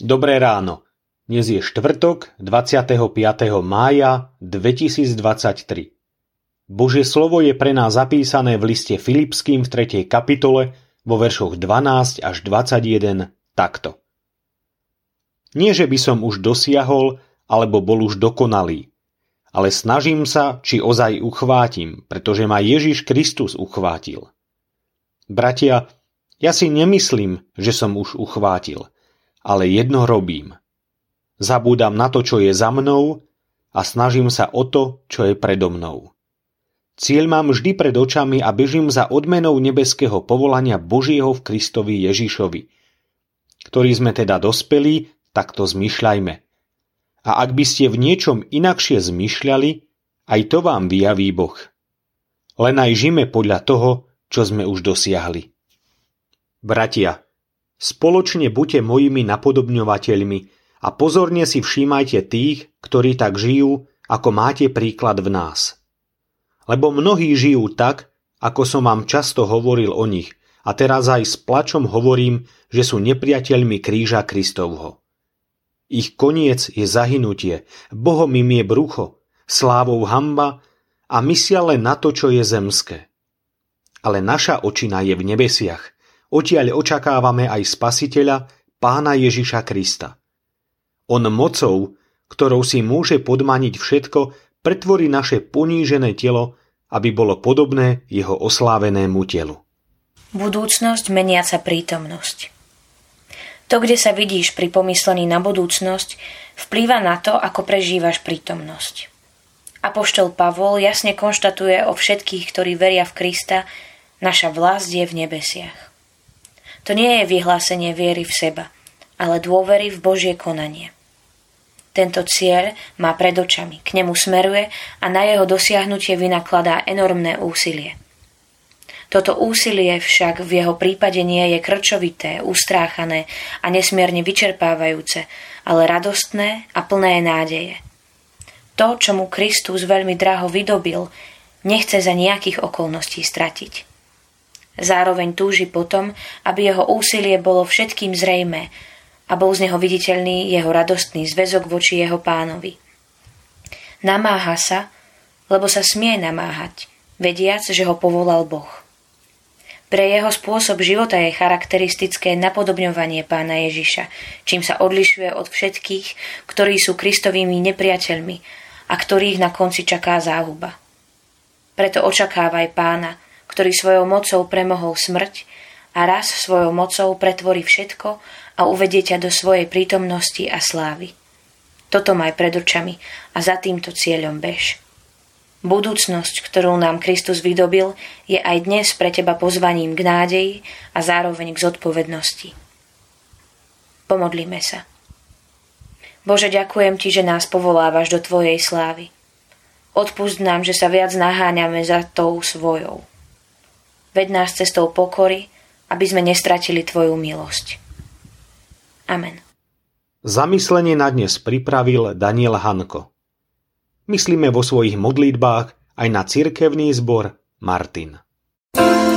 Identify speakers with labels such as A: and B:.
A: Dobré ráno. Dnes je štvrtok 25. mája 2023. Božie slovo je pre nás zapísané v liste Filipským v 3. kapitole vo veršoch 12 až 21 takto. Nie, že by som už dosiahol, alebo bol už dokonalý, ale snažím sa, či ozaj uchvátim, pretože ma Ježiš Kristus uchvátil. Bratia, ja si nemyslím, že som už uchvátil, ale jedno robím. Zabúdam na to, čo je za mnou a snažím sa o to, čo je predo mnou. Cieľ mám vždy pred očami a bežím za odmenou nebeského povolania Božieho v Kristovi Ježišovi. Ktorí sme teda dospeli, tak to zmyšľajme. A ak by ste v niečom inakšie zmyšľali, aj to vám vyjaví Boh. Len aj žime podľa toho, čo sme už dosiahli. Bratia, Spoločne buďte mojimi napodobňovateľmi a pozorne si všímajte tých, ktorí tak žijú, ako máte príklad v nás. Lebo mnohí žijú tak, ako som vám často hovoril o nich, a teraz aj s plačom hovorím, že sú nepriateľmi kríža Kristovho. Ich koniec je zahynutie, Bohom im je brucho, slávou hamba a myslia len na to, čo je zemské. Ale naša očina je v nebesiach Odtiaľ očakávame aj spasiteľa, pána Ježiša Krista. On mocou, ktorou si môže podmaniť všetko, pretvorí naše ponížené telo, aby bolo podobné jeho oslávenému telu.
B: Budúcnosť meniaca prítomnosť. To, kde sa vidíš pri pomyslení na budúcnosť, vplýva na to, ako prežívaš prítomnosť. Apoštol Pavol jasne konštatuje o všetkých, ktorí veria v Krista, naša vlast je v nebesiach. To nie je vyhlásenie viery v seba, ale dôvery v Božie konanie. Tento cieľ má pred očami, k nemu smeruje a na jeho dosiahnutie vynakladá enormné úsilie. Toto úsilie však v jeho prípade nie je krčovité, ustráchané a nesmierne vyčerpávajúce, ale radostné a plné nádeje. To, čo mu Kristus veľmi draho vydobil, nechce za nejakých okolností stratiť. Zároveň túži potom, aby jeho úsilie bolo všetkým zrejmé a bol z neho viditeľný jeho radostný zväzok voči jeho pánovi. Namáha sa, lebo sa smie namáhať, vediac, že ho povolal Boh. Pre jeho spôsob života je charakteristické napodobňovanie pána Ježiša, čím sa odlišuje od všetkých, ktorí sú Kristovými nepriateľmi a ktorých na konci čaká záhuba. Preto očakávaj pána, ktorý svojou mocou premohol smrť a raz svojou mocou pretvorí všetko a uvedie ťa do svojej prítomnosti a slávy. Toto maj pred očami a za týmto cieľom bež. Budúcnosť, ktorú nám Kristus vydobil, je aj dnes pre teba pozvaním k nádeji a zároveň k zodpovednosti. Pomodlíme sa. Bože, ďakujem Ti, že nás povolávaš do Tvojej slávy. Odpust nám, že sa viac naháňame za tou svojou. Ved nás cestou pokory, aby sme nestratili Tvoju milosť. Amen.
A: Zamyslenie na dnes pripravil Daniel Hanko. Myslíme vo svojich modlitbách aj na cirkevný zbor Martin. thank you